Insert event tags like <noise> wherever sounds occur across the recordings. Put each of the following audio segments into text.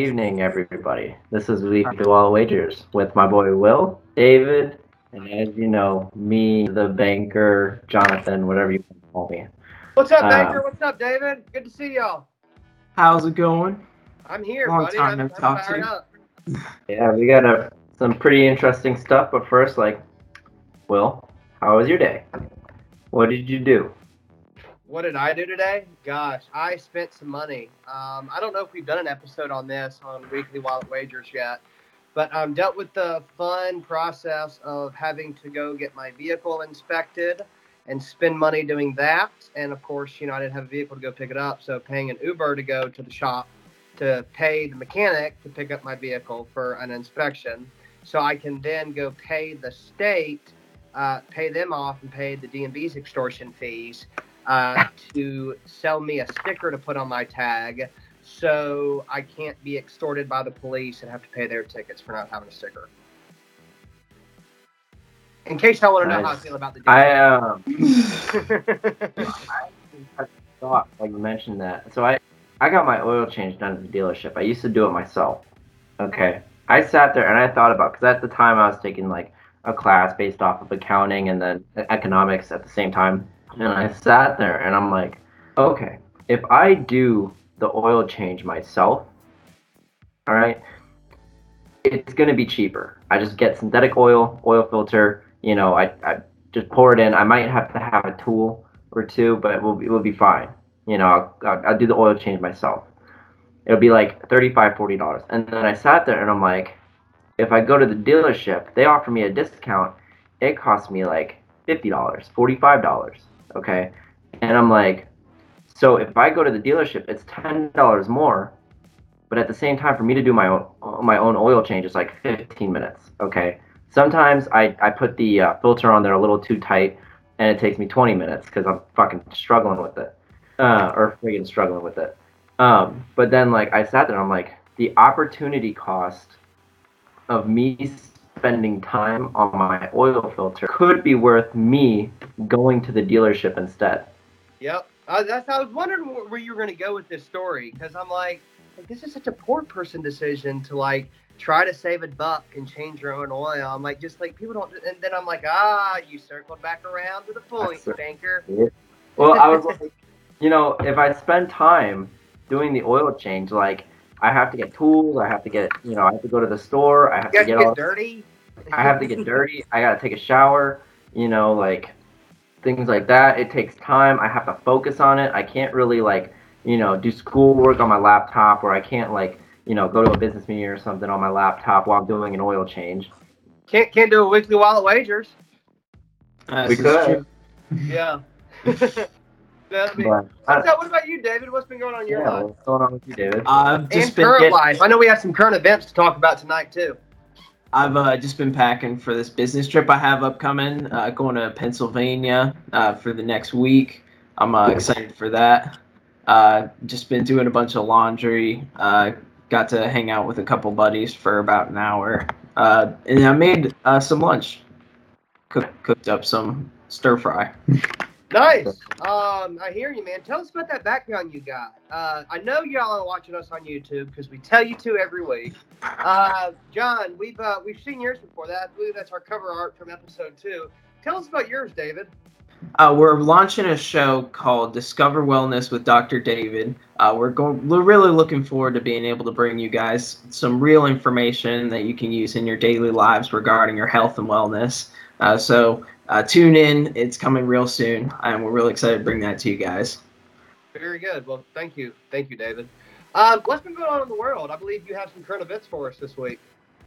evening, everybody. This is Weekly Wallet Wagers with my boy Will, David, and as you know, me, the banker, Jonathan, whatever you want to call me. What's up, Um, Baker? What's up, David? Good to see y'all. How's it going? I'm here, Long buddy. time I'm, no I'm talk to fired you. up. <laughs> Yeah, we got a, some pretty interesting stuff, but first, like, Will, how was your day? What did you do? What did I do today? Gosh, I spent some money. Um, I don't know if we've done an episode on this on Weekly Wallet Wagers yet, but I um, dealt with the fun process of having to go get my vehicle inspected and spend money doing that. And of course, you know, I didn't have a vehicle to go pick it up, so paying an Uber to go to the shop to pay the mechanic to pick up my vehicle for an inspection, so I can then go pay the state, uh, pay them off, and pay the DMV's extortion fees uh, to sell me a sticker to put on my tag so I can't be extorted by the police and have to pay their tickets for not having a sticker. In case y'all want to know how I feel about the I deal. I <laughs> thought like you mentioned that. So I I got my oil change done at the dealership. I used to do it myself. Okay. I sat there and I thought about because at the time I was taking like a class based off of accounting and then economics at the same time. And I sat there and I'm like, okay, if I do the oil change myself, all right, it's gonna be cheaper. I just get synthetic oil, oil filter, you know, I, I just pour it in. I might have to have a tool or two, but it will be, it will be fine. You know, I'll, I'll, I'll do the oil change myself. It'll be like $35, $40. And then I sat there and I'm like, if I go to the dealership, they offer me a discount. It costs me like $50, $45. Okay. And I'm like, so if I go to the dealership, it's $10 more. But at the same time, for me to do my own my own oil change, it's like 15 minutes. Okay. Sometimes I, I put the uh, filter on there a little too tight, and it takes me 20 minutes because I'm fucking struggling with it, uh, or friggin' struggling with it. Um, but then like I sat there, and I'm like, the opportunity cost of me spending time on my oil filter could be worth me going to the dealership instead. Yep. Uh, that's I was wondering where you were going to go with this story because I'm like, like, this is such a poor person decision to like try to save a buck and change your own oil. I'm like, just like people don't. And then I'm like, ah, you circled back around to the point, That's banker. Well, I was <laughs> like, you know, if I spend time doing the oil change, like I have to get tools, I have to get, you know, I have to go to the store, I have You to get get all, dirty. I have to get dirty, <laughs> I gotta take a shower, you know, like things like that. It takes time. I have to focus on it. I can't really like, you know, do schoolwork on my laptop, or I can't like, you know, go to a business meeting or something on my laptop while I'm doing an oil change. Can't can't do a weekly wallet wagers. Uh, We could. Yeah. <laughs> <laughs> Yeah, I mean, But what's up? What about you, David? What's been going on in your yeah, life? what's going on with you, David? I've And been current get- life. I know we have some current events to talk about tonight too. I've uh, just been packing for this business trip I have upcoming, uh, going to Pennsylvania uh, for the next week. I'm uh, excited for that. Uh, just been doing a bunch of laundry. Uh, got to hang out with a couple buddies for about an hour, uh, and I made uh, some lunch. Cook, cooked up some stir fry. Nice. Um, I hear you, man. Tell us about that background you got. Uh, I know y'all are watching us on YouTube because we tell you to every week. Uh, John, we've uh, we've seen yours before. That I believe that's our cover art from episode two. Tell us about yours, David. Uh, we're launching a show called Discover Wellness with Dr. David. Uh, we're going. We're really looking forward to being able to bring you guys some real information that you can use in your daily lives regarding your health and wellness. Uh, so uh, tune in. It's coming real soon, and we're really excited to bring that to you guys. Very good. Well, thank you, thank you, David. Um, what's been going on in the world? I believe you have some current events for us this week.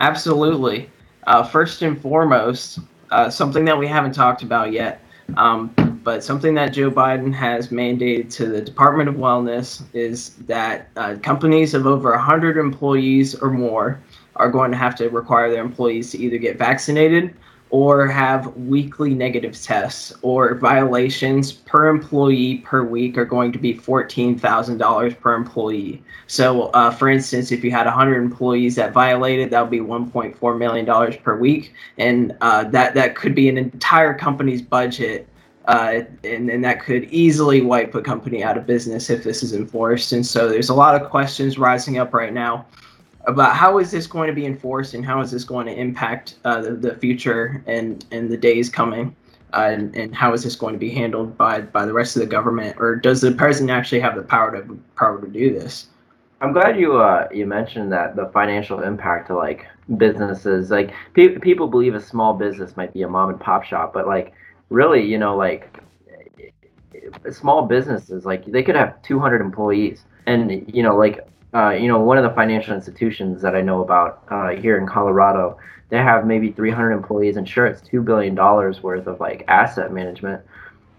Absolutely. Uh, first and foremost, uh, something that we haven't talked about yet, um, but something that Joe Biden has mandated to the Department of Wellness is that uh, companies of over 100 employees or more are going to have to require their employees to either get vaccinated or have weekly negative tests, or violations per employee per week are going to be $14,000 per employee. So, uh, for instance, if you had 100 employees that violated, that would be 1.4 million dollars per week, and uh, that that could be an entire company's budget, uh, and and that could easily wipe a company out of business if this is enforced. And so, there's a lot of questions rising up right now about how is this going to be enforced and how is this going to impact uh, the, the future and and the days coming. Uh, and, and how is this going to be handled by by the rest of the government, or does the president actually have the power to power to do this? I'm glad you uh, you mentioned that the financial impact to like businesses. Like pe- people believe a small business might be a mom and pop shop, but like really, you know, like small businesses, like they could have 200 employees, and you know, like uh, you know, one of the financial institutions that I know about uh, here in Colorado, they have maybe 300 employees, and sure, it's two billion dollars worth of like asset management,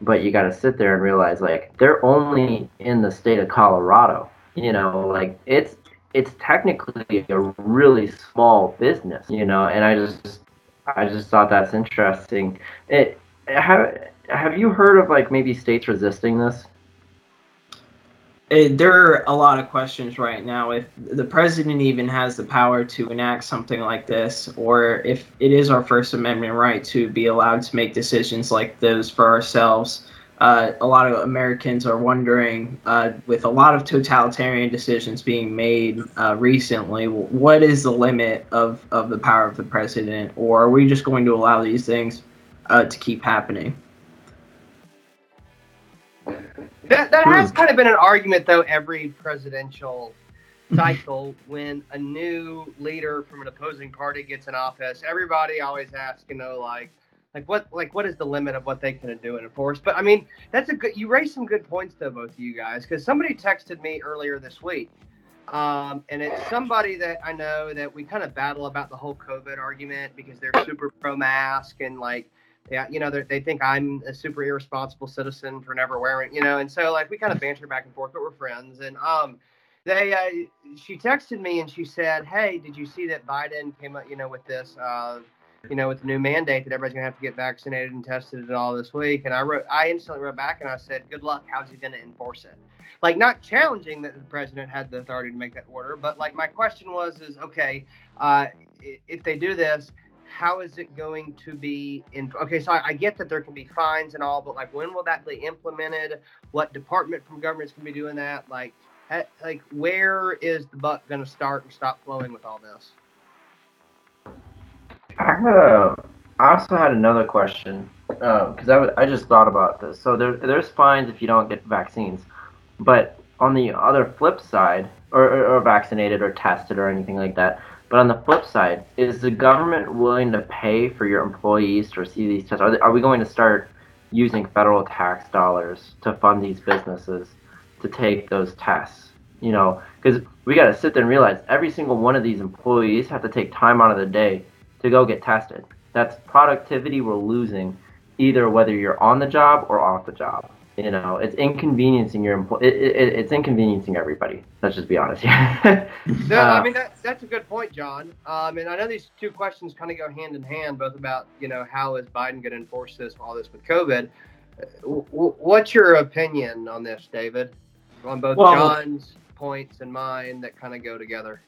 but you got to sit there and realize like they're only in the state of Colorado. You know, like it's it's technically a really small business. You know, and I just I just thought that's interesting. It have have you heard of like maybe states resisting this? It, there are a lot of questions right now. If the president even has the power to enact something like this or if it is our first amendment right to be allowed to make decisions like those for ourselves uh, a lot of americans are wondering uh, with a lot of totalitarian decisions being made uh, recently what is the limit of, of the power of the president? Or are we just going to allow these things uh, to keep happening that, that has kind of been an argument, though, every presidential cycle <laughs> when a new leader from an opposing party gets in office. Everybody always asks, you know, like, like what, like what is the limit of what they can do and enforce? But I mean, that's a good. You raised some good points, though, both of you guys, because somebody texted me earlier this week, um, and it's somebody that I know that we kind of battle about the whole COVID argument because they're super pro mask and like yeah, you know, they think I'm a super irresponsible citizen for never wearing, you know, and so like we kind of banter back and forth, but we're friends. And um, they, uh, she texted me and she said, "Hey, did you see that Biden came up, you know, with this, uh, you know, with the new mandate that everybody's gonna have to get vaccinated and tested and all this week?" And I wrote, I instantly wrote back and I said, "Good luck. How's he gonna enforce it?" Like not challenging that the president had the authority to make that order, but like my question was, is okay, uh, if they do this how is it going to be in okay so I, I, get that there can be fines and all but like when will that be implemented? What department from government is going to be doing that? Like like where is the buck going to start and stop flowing with all this? I had a, i also had another question because uh, I, I just thought about this. So there, there's fines if you don't get vaccines but on the other flip side or, or, or vaccinated or tested or anything like that but on the flip side, is the government willing to pay for your employees to receive these tests? Are, they, are we going to start using federal tax dollars to fund these businesses to take those tests? You know, because we got to sit there and realize every single one of these employees have to take time out of the day to go get tested. That's productivity we're losing, either whether you're on the job or off the job. You know, it's inconveniencing your employee. It, it, it's inconveniencing everybody. Let's just be honest. yeah, <laughs> no, I uh, mean that, that's a good point, John. Um, and I know these two questions kind of go hand in hand, both about you know how is Biden going to enforce this, all this with COVID. What's your opinion on this, David? On both well, John's points and mine that kind of go together.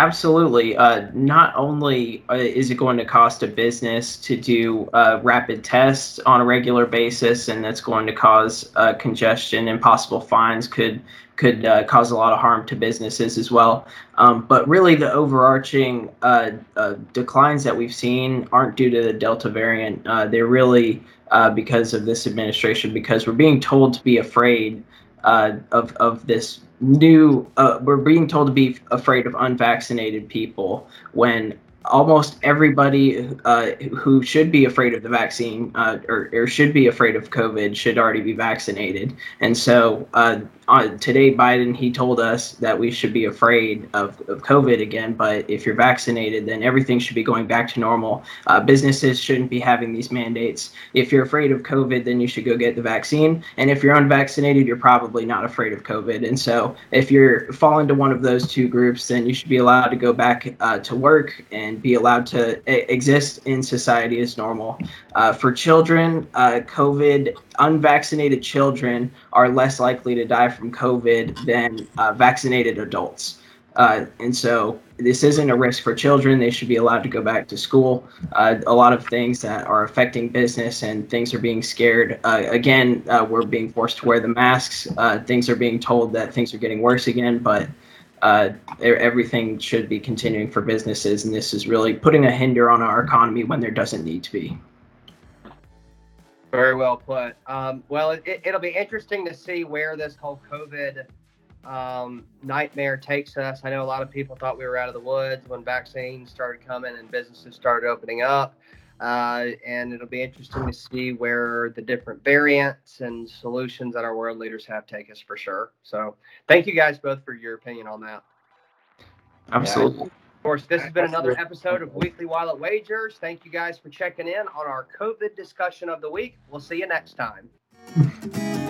Absolutely. Uh, not only uh, is it going to cost a business to do uh, rapid tests on a regular basis, and that's going to cause uh, congestion and possible fines could could uh, cause a lot of harm to businesses as well. Um, but really, the overarching uh, declines that we've seen aren't due to the Delta variant. they're really because of this administration, because we're being told to be afraid of of this new uh, we're being told to be afraid of unvaccinated people when almost everybody uh, who should be afraid of the vaccine uh, or, or, should be afraid of COVID should already be vaccinated. And so uh, today, Biden, he told us that we should be afraid of, of COVID again. But if you're vaccinated, then everything should be going back to normal. Uh, businesses shouldn't be having these mandates. If you're afraid of COVID, then you should go get the vaccine. And if you're unvaccinated, you're probably not afraid of COVID. And so if you're fall into one of those two groups, then you should be allowed to go back uh, to work and be allowed to exist in society as normal. Uh, for children, uh, COVID, unvaccinated children are less likely to die from COVID than uh, vaccinated adults. Uh, and so this isn't a risk for children. They should be allowed to go back to school. Uh, a lot of things that are affecting business and things are being scared. Uh, again, uh, we're being forced to wear the masks. Uh, things are being told that things are getting worse again, but uh, everything should be continuing for businesses, and this is really putting a hinder on our economy when there doesn't need to be. Very well put. Um, well, it, it'll be interesting to see where this whole COVID um, nightmare takes us. I know a lot of people thought we were out of the woods when vaccines started coming and businesses started opening up. Uh, and it'll be interesting to see where the different variants and solutions that our world leaders have take us for sure. So, thank you guys both for your opinion on that. Absolutely. Of course, this has been another episode of Weekly Wallet Wagers. Thank you guys for checking in on our COVID discussion of the week. We'll see you next time.